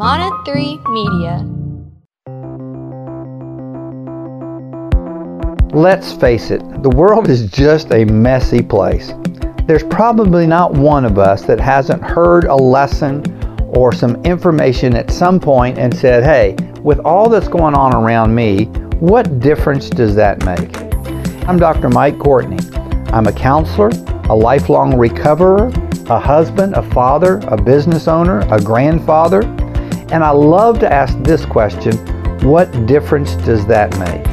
Mana 3 Media. Let's face it, the world is just a messy place. There's probably not one of us that hasn't heard a lesson or some information at some point and said, hey, with all that's going on around me, what difference does that make? I'm Dr. Mike Courtney. I'm a counselor, a lifelong recoverer, a husband, a father, a business owner, a grandfather, and I love to ask this question what difference does that make?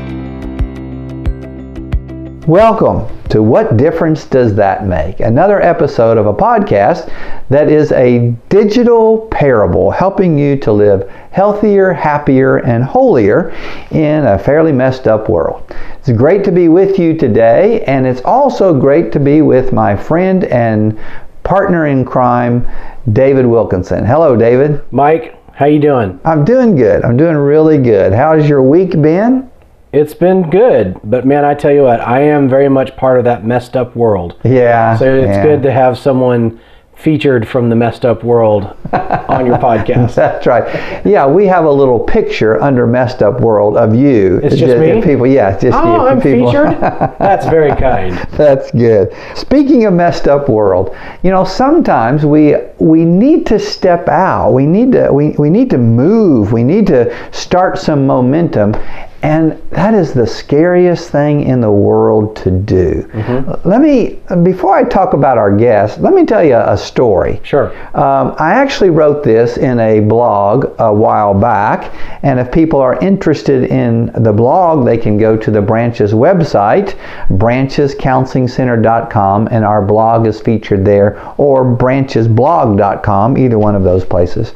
Welcome to What Difference Does That Make? Another episode of a podcast that is a digital parable helping you to live healthier, happier, and holier in a fairly messed up world. It's great to be with you today, and it's also great to be with my friend and partner in crime, David Wilkinson. Hello, David. Mike, how you doing? I'm doing good. I'm doing really good. How's your week been? It's been good, but man, I tell you what, I am very much part of that messed up world. Yeah. So it's yeah. good to have someone featured from the messed up world on your podcast. That's right. Yeah, we have a little picture under messed up world of you. It's just me? People, yeah, it's just oh, you. I'm people. featured. That's very kind. That's good. Speaking of messed up world, you know, sometimes we we need to step out. We need to we, we need to move. We need to start some momentum. And that is the scariest thing in the world to do. Mm-hmm. Let me, before I talk about our guest, let me tell you a story. Sure. Um, I actually wrote this in a blog a while back, and if people are interested in the blog, they can go to the Branches website, branchescounselingcenter.com, and our blog is featured there, or branchesblog.com, either one of those places.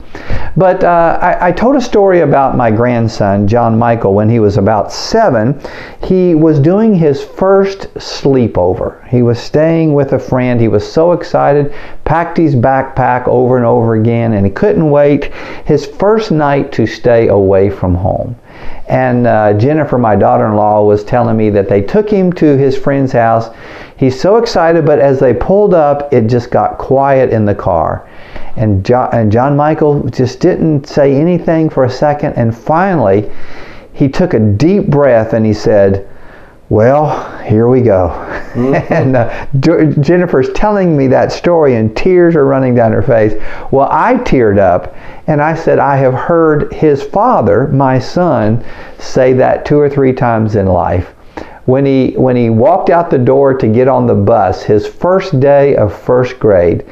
But uh, I, I told a story about my grandson, John Michael, when he was about seven, he was doing his first sleepover. He was staying with a friend. He was so excited, packed his backpack over and over again, and he couldn't wait. His first night to stay away from home. And uh, Jennifer, my daughter in law, was telling me that they took him to his friend's house. He's so excited, but as they pulled up, it just got quiet in the car. And John, and John Michael just didn't say anything for a second. And finally, he took a deep breath and he said, well, here we go. Mm-hmm. and uh, Jennifer's telling me that story, and tears are running down her face. Well, I teared up, and I said, I have heard his father, my son, say that two or three times in life. When he, when he walked out the door to get on the bus, his first day of first grade,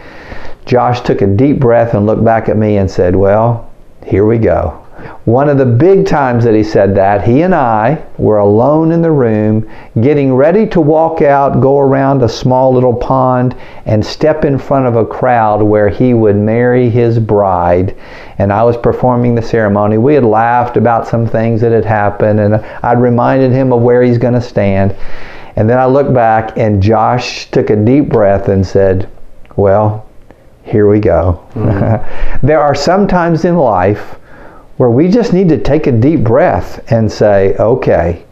Josh took a deep breath and looked back at me and said, Well, here we go. One of the big times that he said that, he and I were alone in the room, getting ready to walk out, go around a small little pond, and step in front of a crowd where he would marry his bride. And I was performing the ceremony. We had laughed about some things that had happened, and I'd reminded him of where he's going to stand. And then I looked back, and Josh took a deep breath and said, Well, here we go. Mm-hmm. there are some times in life where we just need to take a deep breath and say, okay,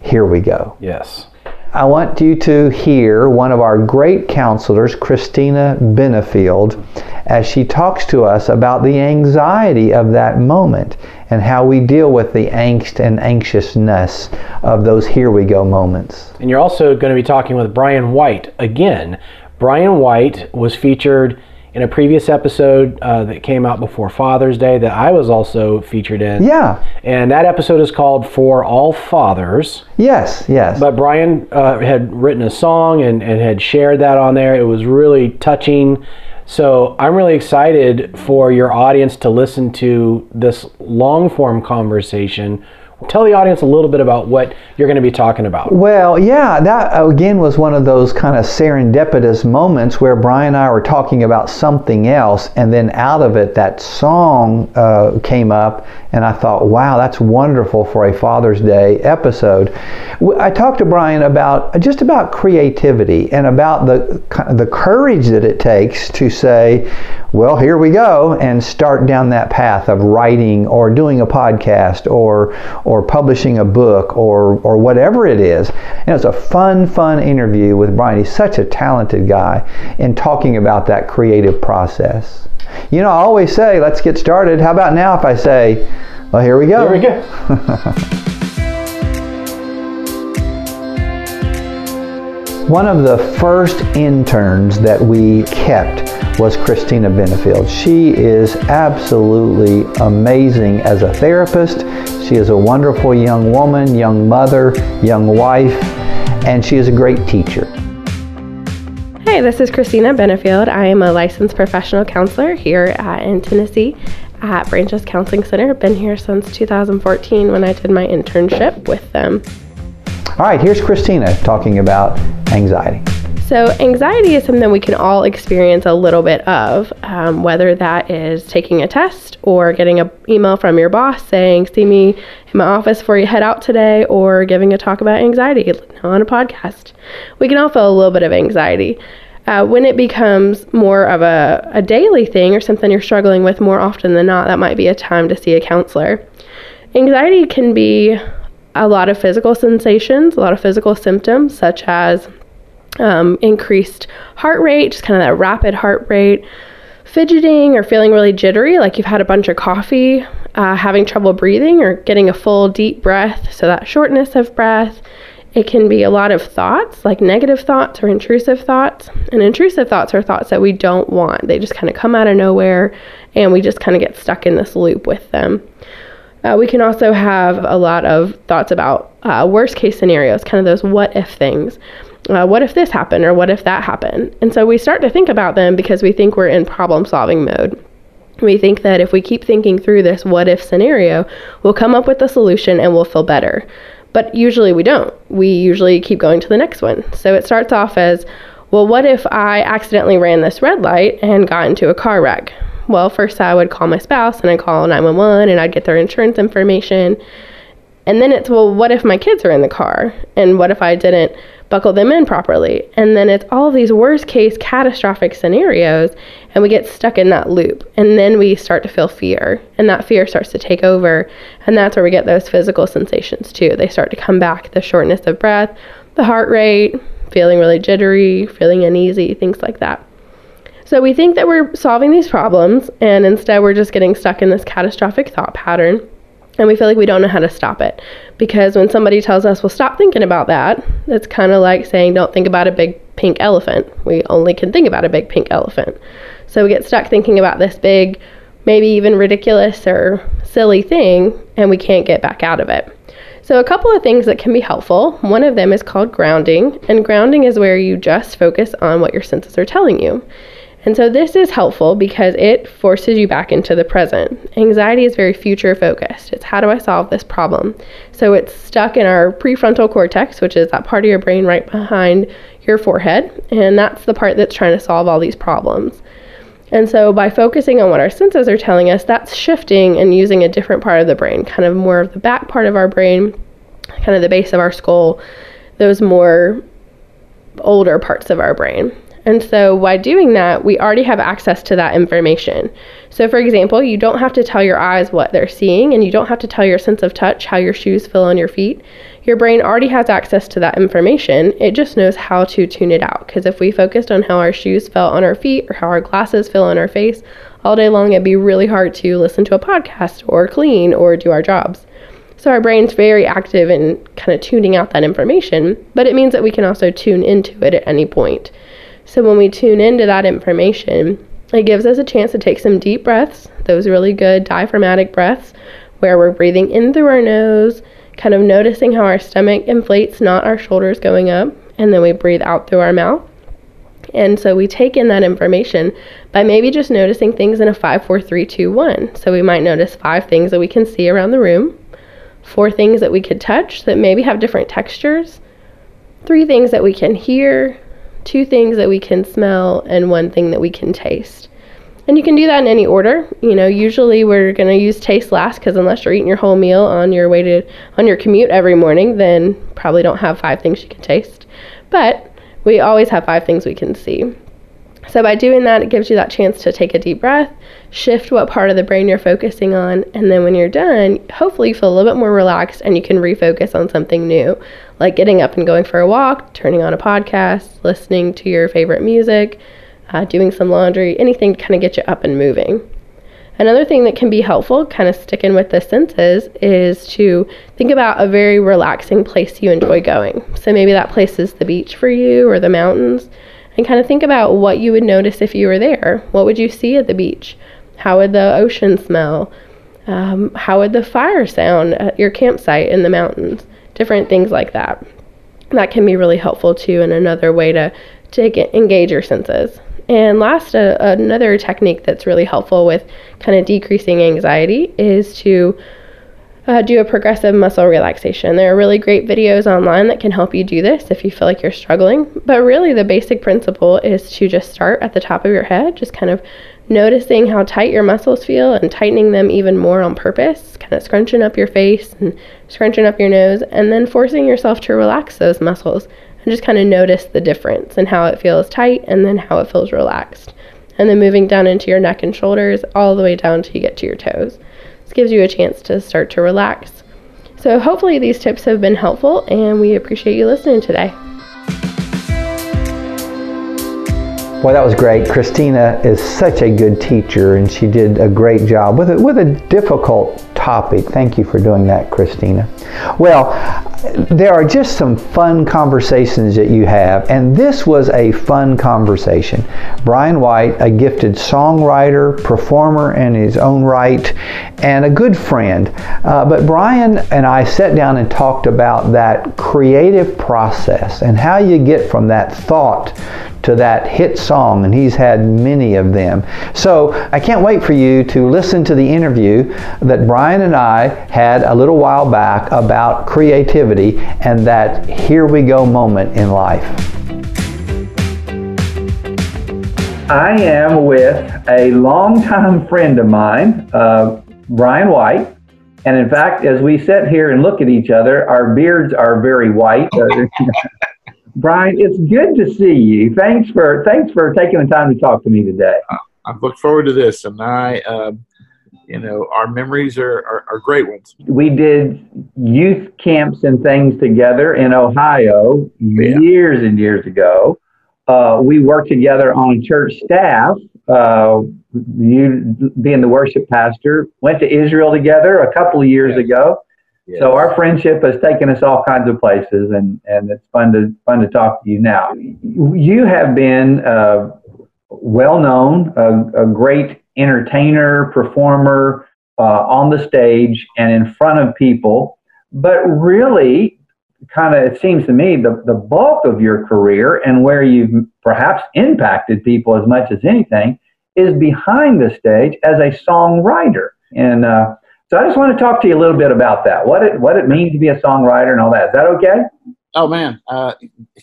here we go. Yes. I want you to hear one of our great counselors, Christina Benefield, as she talks to us about the anxiety of that moment and how we deal with the angst and anxiousness of those here we go moments. And you're also going to be talking with Brian White again. Brian White was featured in a previous episode uh, that came out before Father's Day that I was also featured in. Yeah. And that episode is called For All Fathers. Yes, yes. But Brian uh, had written a song and, and had shared that on there. It was really touching. So I'm really excited for your audience to listen to this long form conversation Tell the audience a little bit about what you're going to be talking about. Well, yeah, that again was one of those kind of serendipitous moments where Brian and I were talking about something else, and then out of it, that song uh, came up, and I thought, wow, that's wonderful for a Father's Day episode. I talked to Brian about just about creativity and about the the courage that it takes to say, well, here we go, and start down that path of writing or doing a podcast or or publishing a book or or whatever it is. And it was a fun, fun interview with Brian. He's such a talented guy in talking about that creative process. You know, I always say, let's get started. How about now if I say, well, here we go. Here we go. One of the first interns that we kept was Christina Benefield. She is absolutely amazing as a therapist. She is a wonderful young woman, young mother, young wife, and she is a great teacher. Hi, this is Christina Benefield. I am a licensed professional counselor here at, in Tennessee at Branches Counseling Center. Been here since 2014 when I did my internship with them. All right, here's Christina talking about anxiety. So, anxiety is something we can all experience a little bit of, um, whether that is taking a test or getting an email from your boss saying, See me in my office before you head out today, or giving a talk about anxiety on a podcast. We can all feel a little bit of anxiety. Uh, when it becomes more of a, a daily thing or something you're struggling with more often than not, that might be a time to see a counselor. Anxiety can be a lot of physical sensations, a lot of physical symptoms, such as um, increased heart rate, just kind of that rapid heart rate, fidgeting or feeling really jittery, like you've had a bunch of coffee, uh, having trouble breathing or getting a full deep breath, so that shortness of breath. It can be a lot of thoughts, like negative thoughts or intrusive thoughts. And intrusive thoughts are thoughts that we don't want. They just kind of come out of nowhere and we just kind of get stuck in this loop with them. Uh, we can also have a lot of thoughts about uh, worst case scenarios, kind of those what if things. Uh, what if this happened or what if that happened? And so we start to think about them because we think we're in problem solving mode. We think that if we keep thinking through this what if scenario, we'll come up with a solution and we'll feel better. But usually we don't. We usually keep going to the next one. So it starts off as, well, what if I accidentally ran this red light and got into a car wreck? Well, first I would call my spouse and I'd call 911 and I'd get their insurance information. And then it's, well, what if my kids are in the car? And what if I didn't buckle them in properly? And then it's all these worst case catastrophic scenarios, and we get stuck in that loop. And then we start to feel fear, and that fear starts to take over. And that's where we get those physical sensations too. They start to come back the shortness of breath, the heart rate, feeling really jittery, feeling uneasy, things like that. So we think that we're solving these problems, and instead we're just getting stuck in this catastrophic thought pattern. And we feel like we don't know how to stop it. Because when somebody tells us, well, stop thinking about that, it's kind of like saying, don't think about a big pink elephant. We only can think about a big pink elephant. So we get stuck thinking about this big, maybe even ridiculous or silly thing, and we can't get back out of it. So, a couple of things that can be helpful. One of them is called grounding, and grounding is where you just focus on what your senses are telling you. And so this is helpful because it forces you back into the present. Anxiety is very future focused. It's how do I solve this problem? So it's stuck in our prefrontal cortex, which is that part of your brain right behind your forehead, and that's the part that's trying to solve all these problems. And so by focusing on what our senses are telling us, that's shifting and using a different part of the brain, kind of more of the back part of our brain, kind of the base of our skull, those more older parts of our brain. And so, by doing that, we already have access to that information. So, for example, you don't have to tell your eyes what they're seeing, and you don't have to tell your sense of touch how your shoes feel on your feet. Your brain already has access to that information. It just knows how to tune it out. Because if we focused on how our shoes felt on our feet or how our glasses feel on our face all day long, it'd be really hard to listen to a podcast or clean or do our jobs. So our brain's very active in kind of tuning out that information, but it means that we can also tune into it at any point. So when we tune into that information, it gives us a chance to take some deep breaths, those really good diaphragmatic breaths, where we're breathing in through our nose, kind of noticing how our stomach inflates, not our shoulders going up, and then we breathe out through our mouth. And so we take in that information by maybe just noticing things in a 5, 4, 3, 2, 1. So we might notice five things that we can see around the room, four things that we could touch that maybe have different textures, three things that we can hear, two things that we can smell and one thing that we can taste. And you can do that in any order. You know, usually we're going to use taste last because unless you're eating your whole meal on your way to on your commute every morning, then probably don't have five things you can taste. But we always have five things we can see. So, by doing that, it gives you that chance to take a deep breath, shift what part of the brain you're focusing on, and then when you're done, hopefully you feel a little bit more relaxed and you can refocus on something new, like getting up and going for a walk, turning on a podcast, listening to your favorite music, uh, doing some laundry, anything to kind of get you up and moving. Another thing that can be helpful, kind of sticking with the senses, is to think about a very relaxing place you enjoy going. So maybe that place is the beach for you or the mountains and kind of think about what you would notice if you were there. What would you see at the beach? How would the ocean smell? Um, how would the fire sound at your campsite in the mountains? Different things like that. That can be really helpful too, and another way to, to get, engage your senses. And last, uh, another technique that's really helpful with kind of decreasing anxiety is to uh, do a progressive muscle relaxation. There are really great videos online that can help you do this if you feel like you're struggling. But really, the basic principle is to just start at the top of your head, just kind of noticing how tight your muscles feel and tightening them even more on purpose, kind of scrunching up your face and scrunching up your nose, and then forcing yourself to relax those muscles and just kind of notice the difference and how it feels tight and then how it feels relaxed. And then moving down into your neck and shoulders all the way down till you get to your toes gives you a chance to start to relax. So, hopefully, these tips have been helpful, and we appreciate you listening today. Well, that was great. Christina is such a good teacher, and she did a great job with it with a difficult topic. Thank you for doing that, Christina. Well, there are just some fun conversations that you have, and this was a fun conversation. Brian White, a gifted songwriter, performer in his own right, and a good friend. Uh, but Brian and I sat down and talked about that creative process and how you get from that thought to that hit song, and he's had many of them. So I can't wait for you to listen to the interview that Brian and I had a little while back about creativity and that here we go moment in life. I am with a longtime friend of mine, uh, Brian White. And in fact, as we sit here and look at each other, our beards are very white. Brian, it's good to see you. Thanks for thanks for taking the time to talk to me today. I look forward to this, and I, uh, you know, our memories are, are, are, great ones. We did youth camps and things together in Ohio yeah. years and years ago. Uh, we worked together on church staff. Uh, you being the worship pastor, went to Israel together a couple of years ago so our friendship has taken us all kinds of places, and, and it's fun to fun to talk to you now. You have been uh, well known, a, a, great entertainer, performer uh, on the stage and in front of people, but really, kind of it seems to me the the bulk of your career and where you've perhaps impacted people as much as anything is behind the stage as a songwriter and. Uh, so I just want to talk to you a little bit about that. What it what it means to be a songwriter and all that. Is that okay? Oh man, uh,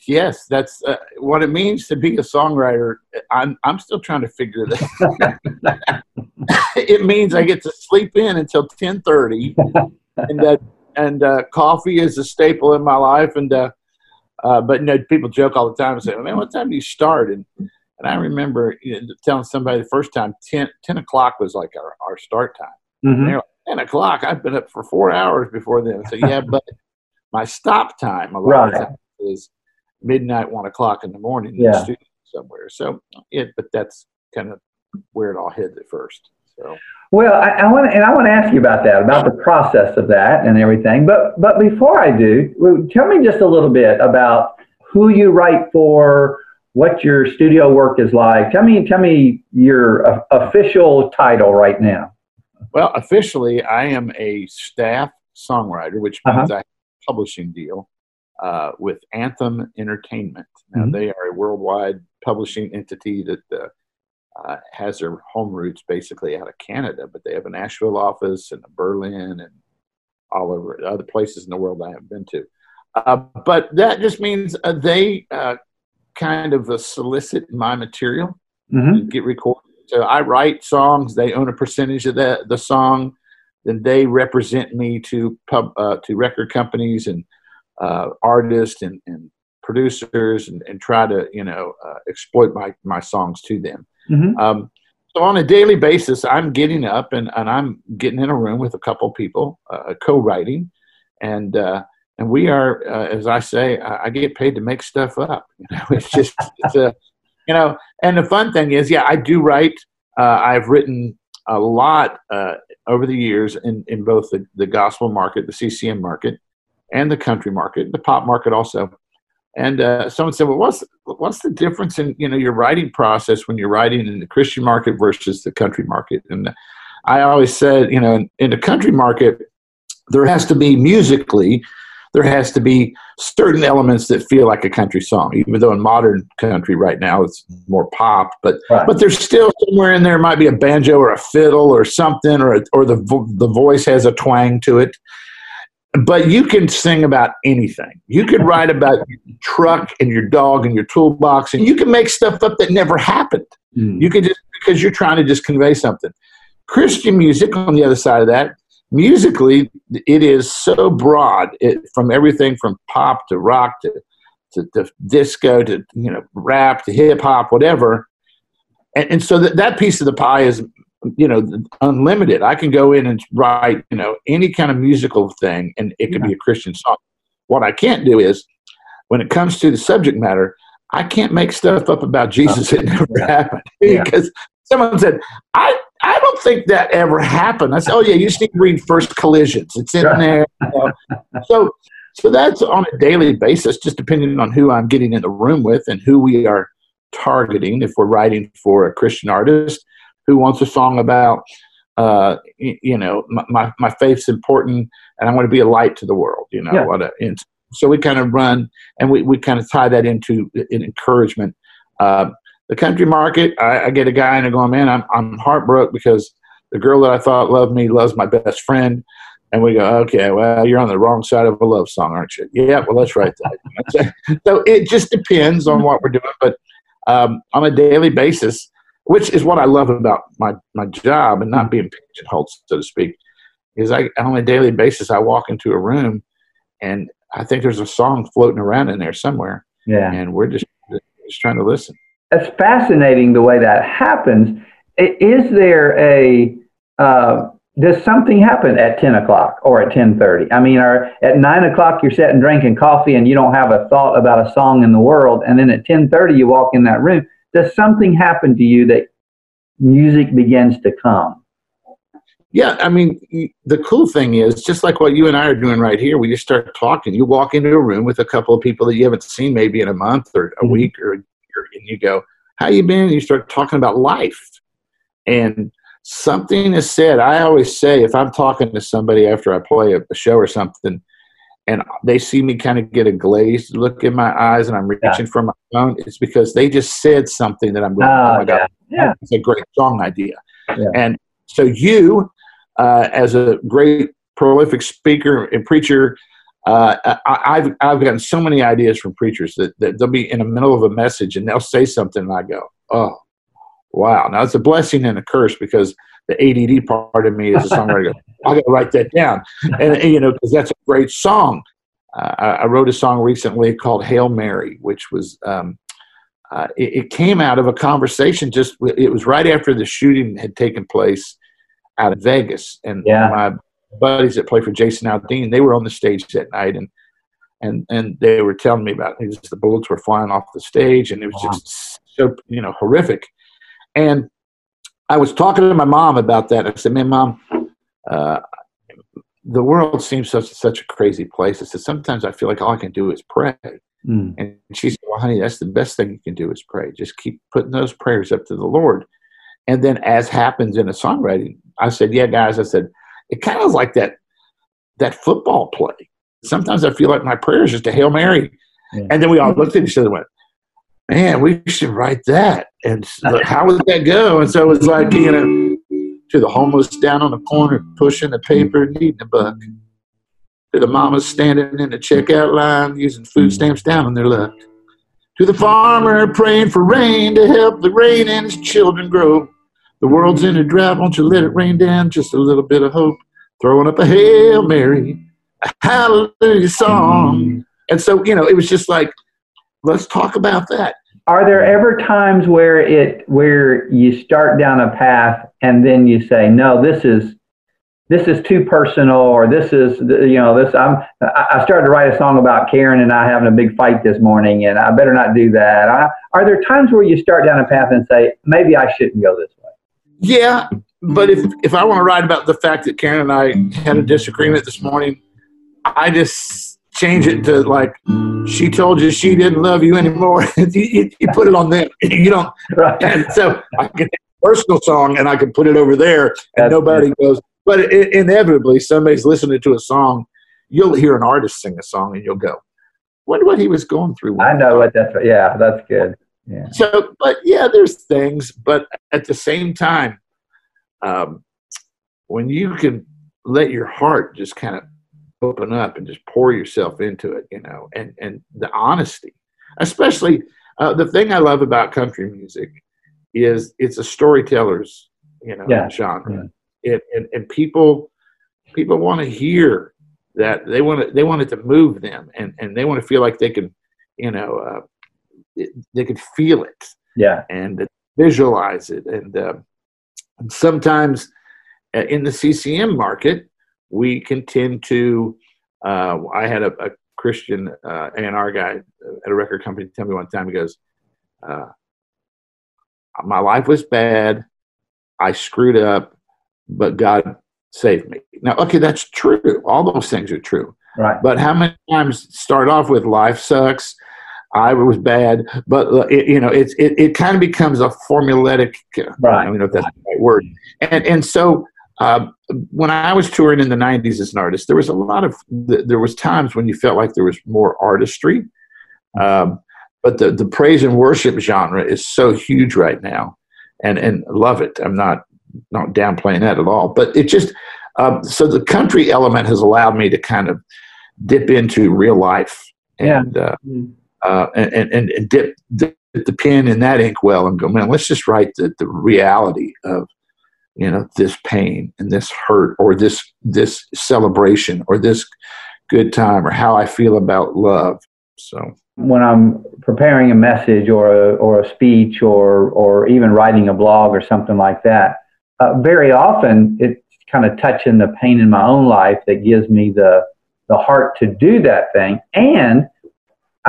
yes, that's uh, what it means to be a songwriter. I'm I'm still trying to figure that. it means I get to sleep in until ten thirty, and uh, and uh, coffee is a staple in my life. And uh, uh, but you know, people joke all the time and say, "Man, what time do you start?" And and I remember you know, telling somebody the first time 10, 10 o'clock was like our, our start time. Mm-hmm. 10 o'clock. I've been up for four hours before then. So, yeah, but my stop time a lot right. of times is midnight, one o'clock in the morning in the studio somewhere. So, it, but that's kind of where it all hit at first. So. Well, I, I want and I want to ask you about that, about the process of that and everything. But but before I do, tell me just a little bit about who you write for, what your studio work is like. Tell me tell me your uh, official title right now. Well, officially, I am a staff songwriter, which uh-huh. means uh-huh. I have a publishing deal uh, with Anthem Entertainment. Now, mm-hmm. they are a worldwide publishing entity that uh, uh, has their home roots basically out of Canada, but they have a Nashville office and a Berlin and all over other places in the world I haven't been to. Uh, but that just means uh, they uh, kind of solicit my material, mm-hmm. get recorded so I write songs. They own a percentage of the the song. Then they represent me to pub uh, to record companies and uh, artists and, and producers and, and try to you know uh, exploit my my songs to them. Mhm. Um, so on a daily basis, I'm getting up and, and I'm getting in a room with a couple people, uh, co-writing, and uh, and we are, uh, as I say, I, I get paid to make stuff up. You know, it's just it's a, you know, and the fun thing is, yeah, I do write. Uh, I've written a lot uh, over the years in, in both the, the gospel market, the CCM market, and the country market, the pop market also. And uh, someone said, "Well, what's what's the difference in you know your writing process when you're writing in the Christian market versus the country market?" And I always said, you know, in, in the country market, there has to be musically, there has to be certain elements that feel like a country song. Even though in modern country right now it's more pop, but Right. but there's still somewhere in there might be a banjo or a fiddle or something, or or the vo- the voice has a twang to it but you can sing about anything. You could write about your truck and your dog and your toolbox, and you can make stuff up that never happened. Mm. You can just because you're trying to just convey something. Christian music, on the other side of that, musically, it is so broad. It, from everything from pop to rock to, to, to disco to you know rap to hip hop, whatever. And, and so that, that piece of the pie is you know unlimited i can go in and write you know any kind of musical thing and it could be a christian song what i can't do is when it comes to the subject matter i can't make stuff up about jesus it never Yeah. happened Yeah. because someone said i i don't think that ever happened i said oh yeah you just need to read first Colossians it's in there you know. so so that's on a daily basis just depending on who i'm getting in the room with and who we are targeting if we're writing for a christian artist who wants a song about uh, you know my, my, faith's important and i want to be a light to the world you know Yeah. what a, and so we kind of run and we, we kind of tie that into an encouragement uh, the country market I, I get a guy and i going man I'm, I'm heartbroken because the girl that i thought loved me loves my best friend and we go okay well you're on the wrong side of a love song aren't you yeah well let's write that so it just depends on what we're doing but um, on a daily basis which is what I love about my, my job and not being pigeonholed, so to speak, is I on a daily basis I walk into a room and I think there's a song floating around in there somewhere, Yeah. and we're just just trying to listen. It's fascinating the way that happens. Is there a uh, does something happen at ten o'clock or at ten thirty? I mean, or at nine o'clock you're sitting drinking coffee and you don't have a thought about a song in the world, and then at ten thirty you walk in that room. Does something happen to you that music begins to come? Yeah, I mean, the cool thing is just like what you and I are doing right here. We just start talking. You walk into a room with a couple of people that you haven't seen maybe in a month or a Mhm. week or and you go, "How you been?" And you start talking about life, and something is said. I always say if I'm talking to somebody after I play a, show or something, and they see me kind of get a glazed look in my eyes, and I'm reaching for my phone, it's because they just said something that I'm going, "Oh Ah, my god, yeah. it's a great song idea." Yeah. And so you, uh, as a great prolific speaker and preacher, uh, I, I've I've gotten so many ideas from preachers that, that they'll be in the middle of a message and they'll say something and I go, oh, wow. Now it's a blessing and a curse because the ADD part of me is a songwriter. I got to write that down, and, and, you know because that's a great song. Uh, I, I wrote a song recently called "Hail Mary," which was. Um, uh, it, it came out of a conversation. Just it was right after the shooting had taken place out of Vegas, and Yeah. my buddies that play for Jason Aldean, they were on the stage that night, and and and they were telling me about it. the bullets were flying off the stage, and it was Wow. just so you know horrific. And I was talking to my mom about that. I said, "Man, mom, uh, the world seems such such a crazy place." I said, "Sometimes I feel like all I can do is pray." Mm. And she said, Well, honey, that's the best thing you can do is pray. Just keep putting those prayers up to the Lord. And then, as happens in a songwriting, I said, Yeah, guys, I said, it kind of like that that football play. Sometimes I feel like my prayer is just a Hail Mary. Yeah. And then we all looked at each other and went, Man, we should write that. And how would that go? And so it was like, you know, to the homeless down on the corner pushing the paper, needing a buck. To the mamas standing in the checkout line using food stamps down on their luck. To the farmer praying for rain to help the rain and his children grow. The world's in a drought, won't you let it rain down just a little bit of hope? Throwing up a Hail Mary, a hallelujah song. And so, you know, it was just like let's talk about that. Are there ever times where it where you start down a path and then you say, no, this is this is too personal, or this is you know this I'm I started to write a song about Karen and I having a big fight this morning, and I better not do that. I, are there times where you start down a path and say, maybe I shouldn't go this? Yeah, but if mm-hmm. if I want to write about the fact that Karen and I had a disagreement this morning, I just change it to like she told you she didn't love you anymore. you, you, put it on them. you don't. Right. And so I can take a personal song and I can put it over there, and That's nobody goes. But it, inevitably, somebody's listening to a song. You'll hear an artist sing a song, and you'll go, "What? What he was going through?" I know what that's. Yeah, that's good. Yeah. So, but yeah, there's things, but at the same time, um, when you can let your heart just kind of open up and just pour yourself into it, you know, and and the honesty, especially uh, the thing I love about country music is it's a storyteller's, you know, yeah. genre, yeah. It, and and people people want to hear that they want to they want it to move them and and they want to feel like they can, you know, uh, it, they could feel it, yeah, and visualize it and. Uh, and sometimes uh, in the CCM market, we can tend to. Uh, I had a, a Christian uh, A&R guy at a record company tell me one time, he goes, uh, My life was bad. I screwed up, but God saved me. Now, okay, that's true. All those things are true. Right. But how many times start off with life sucks? I was bad, but uh, it, you know, it's it, it kind of becomes a formulaic. Right. I don't know if that's the right word. And and so uh, when I was touring in the '90s as an artist, there was a lot of there was times when you felt like there was more artistry, um, but the the praise and worship genre is so huge right now, and and love it. I'm not not downplaying that at all, but it just um, so the country element has allowed me to kind of dip into real life and. Yeah. Uh, mm-hmm uh, and, and, and dip, dip, the pen in that inkwell and go, man, let's just write the, the reality of, you know, this pain and this hurt or this, this celebration or this good time or how I feel about love. So when I'm preparing a message or a, or a speech or, or even writing a blog or something like that, uh, very often it's kind of touching the pain in my own life that gives me the, the heart to do that thing. And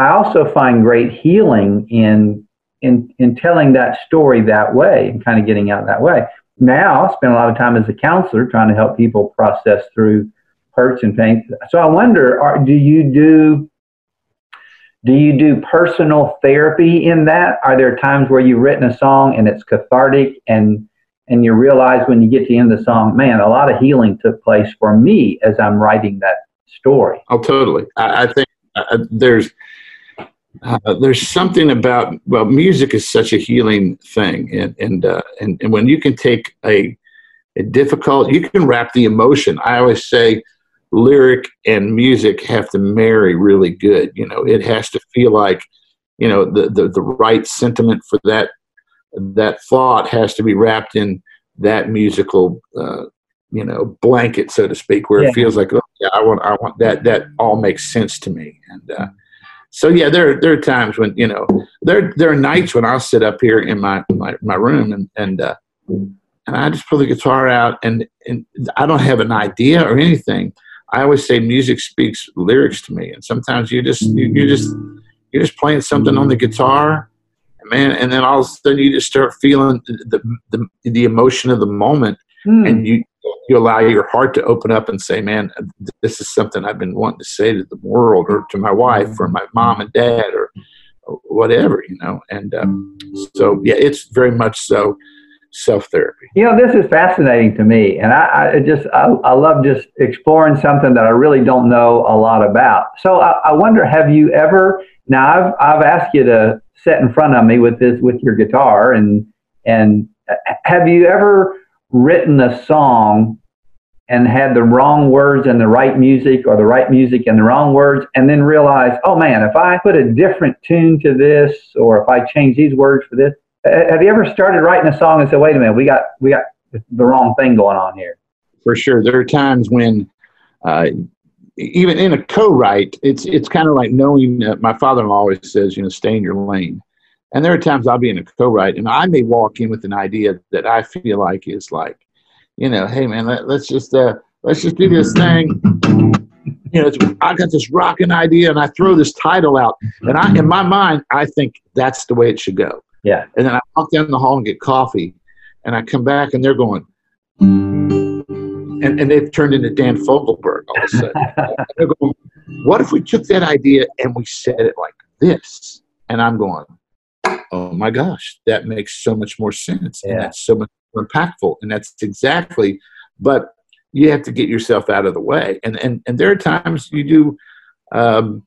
I also find great healing in in in telling that story that way and kind of getting out that way. Now I spend a lot of time as a counselor trying to help people process through hurts and pain. So I wonder, are, do you do do you do personal therapy in that? Are there times where you've written a song and it's cathartic and and you realize when you get to the end of the song, man, a lot of healing took place for me as I'm writing that story. Oh, totally. I, I think uh, there's uh, there's something about well, music is such a healing thing, and and uh, and, and when you can take a a difficult, you can wrap the emotion. I always say, lyric and music have to marry really good. You know, it has to feel like, you know, the the, the right sentiment for that that thought has to be wrapped in that musical uh, you know blanket so to speak where yeah. it feels like oh yeah i want i want that that all makes sense to me and uh, so yeah, there there are times when you know there there are nights when I'll sit up here in my my, my room and and uh, and I just pull the guitar out and and I don't have an idea or anything. I always say music speaks lyrics to me, and sometimes you just you, you just you're just playing something on the guitar, man, and then all of a sudden you just start feeling the the, the emotion of the moment, mm. and you you allow your heart to open up and say, man, this is something I've been wanting to say to the world or to my wife or my mom and dad or whatever, you know. And um, so, yeah, it's very much so self therapy. You know, this is fascinating to me, and I, I just I, I, love just exploring something that I really don't know a lot about. So I, I, wonder, have you ever? Now I've I've asked you to sit in front of me with this with your guitar, and and uh, have you ever written a song and had the wrong words and the right music or the right music and the wrong words and then realize oh man if i put a different tune to this or if i change these words for this have you ever started writing a song and said wait a minute we got we got the wrong thing going on here for sure there are times when uh, even in a co-write, it's it's kind of like knowing. Uh, my father-in-law always says, you know, stay in your lane. And there are times I'll be in a co-write, and I may walk in with an idea that I feel like is like, you know, hey man, let, us just uh, let's just do this thing. You know, I got this rocking idea, and I throw this title out, and I, in my mind, I think that's the way it should go. Yeah. And then I walk down the hall and get coffee, and I come back, and they're going, and, and they've turned into Dan Fogelberg all of a sudden. they're going, what if we took that idea and we said it like this? And I'm going, oh my gosh, that makes so much more sense. Yeah. And that's so much more impactful. And that's exactly, but you have to get yourself out of the way. And, and, and there are times you do, um,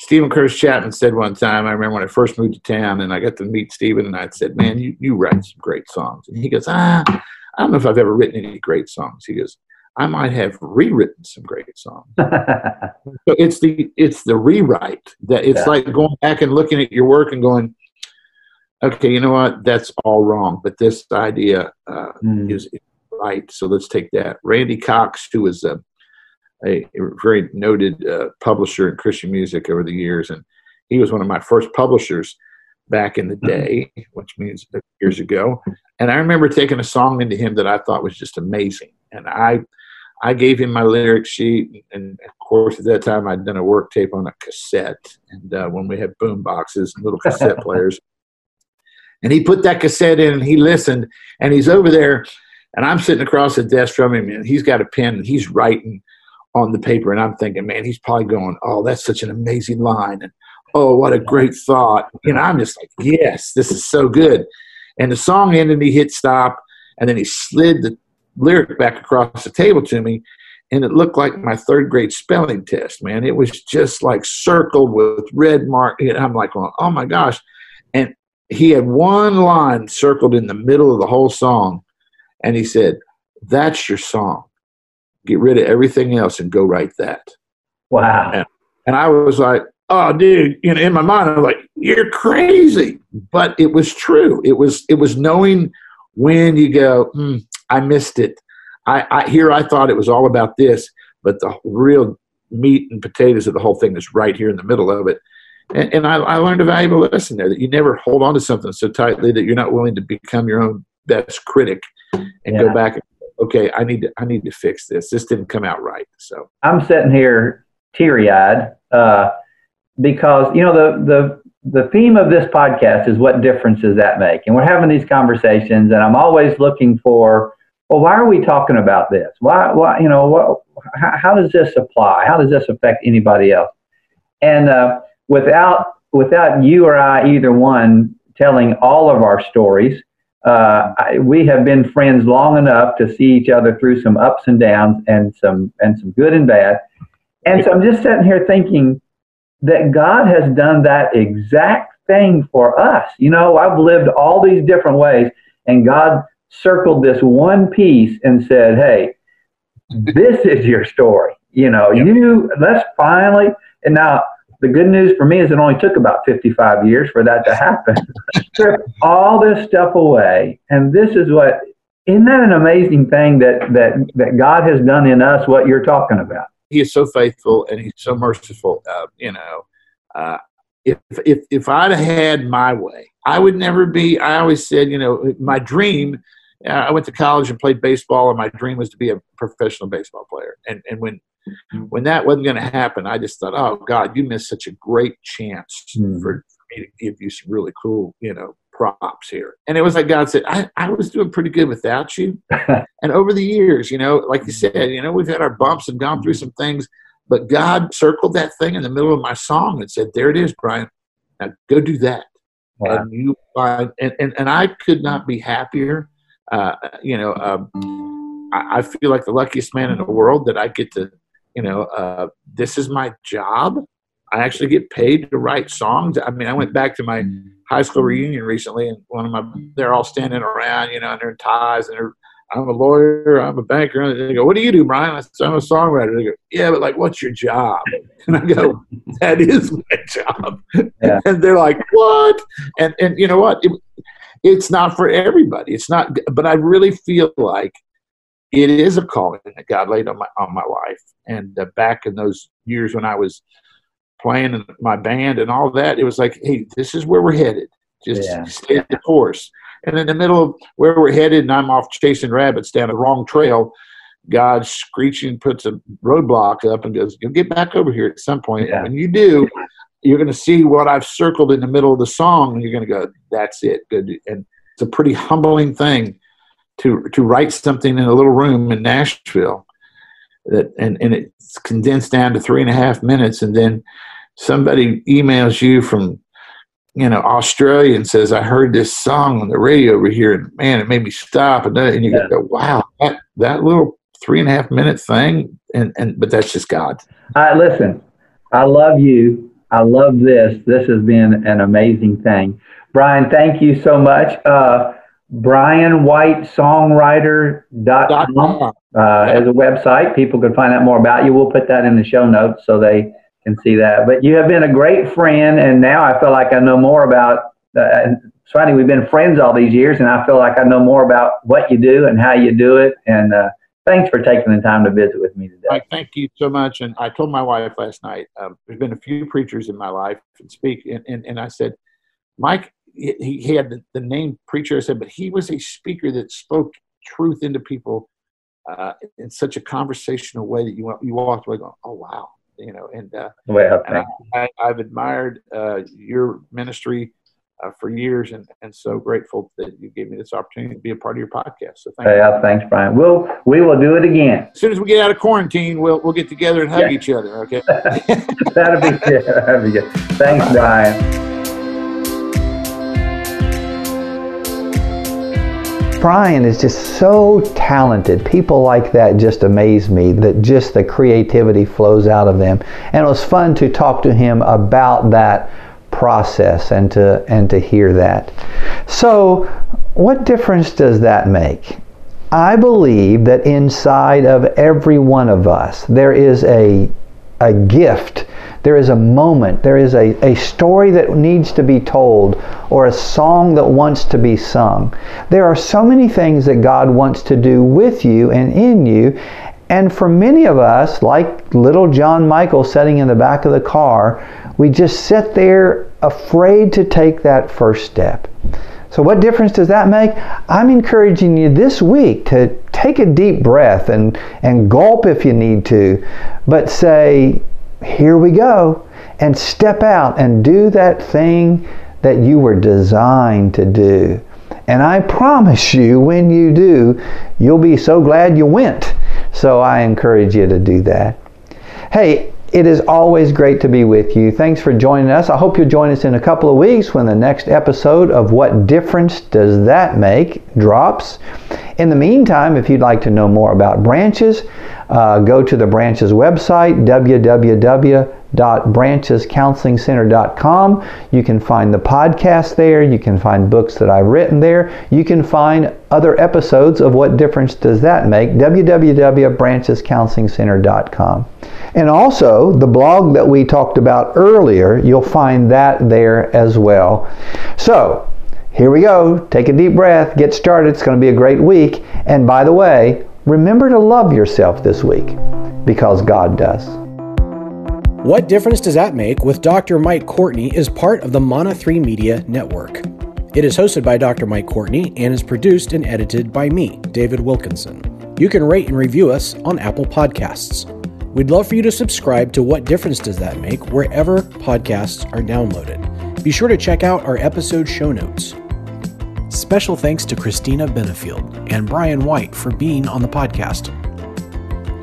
Steven Curtis Chapman said one time, I remember when I first moved to town and I got to meet Steven and I said, man, you, you write some great songs. And he goes, ah, I don't know if I've ever written any great songs. He goes, I might have rewritten some great songs. so it's the it's the rewrite that it's Yeah. like going back and looking at your work and going, okay, you know what, that's all wrong, but this idea uh, Mm. is right. So let's take that. Randy Cox, who was a, a very noted uh, publisher in Christian music over the years, and he was one of my first publishers back in the day, which means years ago. And I remember taking a song into him that I thought was just amazing, and I. I gave him my lyric sheet, and of course, at that time, I'd done a work tape on a cassette. And uh, when we had boom boxes and little cassette players, and he put that cassette in and he listened, and he's over there, and I'm sitting across the desk from him, and he's got a pen and he's writing on the paper, and I'm thinking, man, he's probably going, oh, that's such an amazing line, and oh, what a great thought. You know, I'm just like, yes, this is so good. And the song ended, and he hit stop, and then he slid the lyric back across the table to me, and it looked like my third grade spelling test, man. It was just like circled with red mark. And I'm like, oh, oh my gosh. And he had one line circled in the middle of the whole song, and he said, That's your song. Get rid of everything else and go write that. wow. And I was like, oh, dude, you know, in my mind, I'm like, you're crazy. But it was true. It was it was knowing when you go, hmm, I missed it. I, I here I thought it was all about this, but the real meat and potatoes of the whole thing is right here in the middle of it. And, and I, I learned a valuable lesson there that you never hold on to something so tightly that you're not willing to become your own best critic and Yeah. go back. and, Okay, I need to I need to fix this. This didn't come out right. So I'm sitting here teary eyed uh, because you know the the the theme of this podcast is what difference does that make? And we're having these conversations, and I'm always looking for well, why are we talking about this? Why why you know what? How, how does this apply? How does this affect anybody else? And uh, without without you or I either one telling all of our stories. Uh, I, we have been friends long enough to see each other through some ups and downs and some and some good and bad. And so I'm just sitting here thinking that God has done that exact thing for us. You know, I've lived all these different ways, and God circled this one piece and said, "Hey, this is your story. You know, Yep. you let's finally." And now the good news for me is it only took about 55 years for that to happen. Strip all this stuff away, and this is what. Isn't that an amazing thing that that that God has done in us? What you're talking about. he is so faithful and he's so merciful. Uh, you know, uh, if if if I'd have had my way, I would never be. I always said, you know, my dream. Uh, I went to college and played baseball, and my dream was to be a professional baseball player. And and when when that wasn't going to happen, I just thought, oh God, you missed such a great chance Hmm. for me to give you some really cool, you know, props here. And it was like God said, I, I was doing pretty good without you. and over the years, you know, like you said, you know, we've had our bumps and gone through some things, but God circled that thing in the middle of my song and said, There it is, Brian. Now go do that. Wow. And you find and, and, and I could not be happier. Uh, you know, um, I, I feel like the luckiest man in the world that I get to, you know, uh, this is my job. I actually get paid to write songs. I mean, I went back to my high school reunion recently, and one of my they're all standing around, you know, and they're in ties, and they're, I'm a lawyer, I'm a banker, and they go, "What do you do, Brian?" I said, "I'm a songwriter." They go, "Yeah, but like, what's your job?" And I go, "That is my job." Yeah. And they're like, "What?" And and you know what? It, it's not for everybody. It's not, but I really feel like it is a calling that God laid on my on my life. And uh, back in those years when I was playing in my band and all that, it was like, hey, this is where we're headed. Just Yeah. stay the course. And in the middle of where we're headed, and I'm off chasing rabbits down the wrong trail. God screeching puts a roadblock up and goes, "You'll get back over here at some point." Yeah. When you do, you're going to see what I've circled in the middle of the song, and you're going to go, "That's it." Good. And it's a pretty humbling thing to to write something in a little room in Nashville that and, and it's condensed down to three and a half minutes and then somebody emails you from you know Australia and says I heard this song on the radio over here and man it made me stop and, and you Yeah. go wow that that little three and a half minute thing and and but that's just God right, listen, I love you. I love this. This has been an amazing thing. Brian, thank you so much. Uh, BrianWhiteSongwriter.com uh, as a website. People can find out more about you. We'll put that in the show notes so they can see that. But you have been a great friend, and now I feel like I know more about. Uh, it's funny, we've been friends all these years, and I feel like I know more about what you do and how you do it. And uh, thanks for taking the time to visit with me today. Mike, thank you so much. And I told my wife last night, um, there's been a few preachers in my life and speak, and, and, and I said, Mike, he, he had the, the name preacher. I said, but he was a speaker that spoke truth into people uh, in such a conversational way that you you walked away going, oh wow, you know. And uh, Well, and I, I've admired uh, your ministry uh, for years, and, and so grateful that you gave me this opportunity to be a part of your podcast. So thank you. Thanks, Brian. We'll we will do it again. As soon as we get out of quarantine, we'll we'll get together and hug Yeah. each other. Okay. That'll be good. That'll be good. Thanks, Brian. Brian is just so talented. People like that just amaze me, that just the creativity flows out of them. And it was fun to talk to him about that process and to and to hear that. So, what difference does that make? I believe that inside of every one of us there is a a gift. There is a moment. There is a, a story that needs to be told or a song that wants to be sung. There are so many things that God wants to do with you and in you. And for many of us, like little John Michael sitting in the back of the car, we just sit there afraid to take that first step. So, what difference does that make? I'm encouraging you this week to take a deep breath and, and gulp if you need to, but say, Here we go, and step out and do that thing that you were designed to do. And I promise you, when you do, you'll be so glad you went. So, I encourage you to do that. Hey, it is always great to be with you. Thanks for joining us. I hope you'll join us in a couple of weeks when the next episode of What Difference Does That Make drops. In the meantime, if you'd like to know more about branches, uh, go to the branches website, www.branchescounselingcenter.com. You can find the podcast there. You can find books that I've written there. You can find other episodes of What Difference Does That Make? www.branchescounselingcenter.com. And also, the blog that we talked about earlier, you'll find that there as well. So, here we go. Take a deep breath, get started. It's going to be a great week. And by the way, remember to love yourself this week because God does. What Difference Does That Make with Dr. Mike Courtney is part of the Mana 3 Media Network. It is hosted by Dr. Mike Courtney and is produced and edited by me, David Wilkinson. You can rate and review us on Apple Podcasts. We'd love for you to subscribe to What Difference Does That Make wherever podcasts are downloaded. Be sure to check out our episode show notes. Special thanks to Christina Benefield and Brian White for being on the podcast.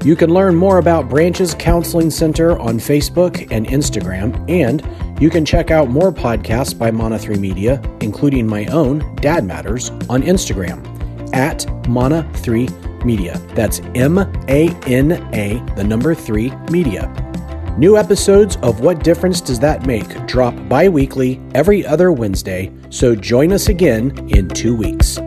You can learn more about Branches Counseling Center on Facebook and Instagram, and you can check out more podcasts by Mana3 Media, including my own, Dad Matters, on Instagram at Mana3 Media. That's M A N A, the number 3 Media. New episodes of What Difference Does That Make drop bi weekly every other Wednesday, so join us again in two weeks.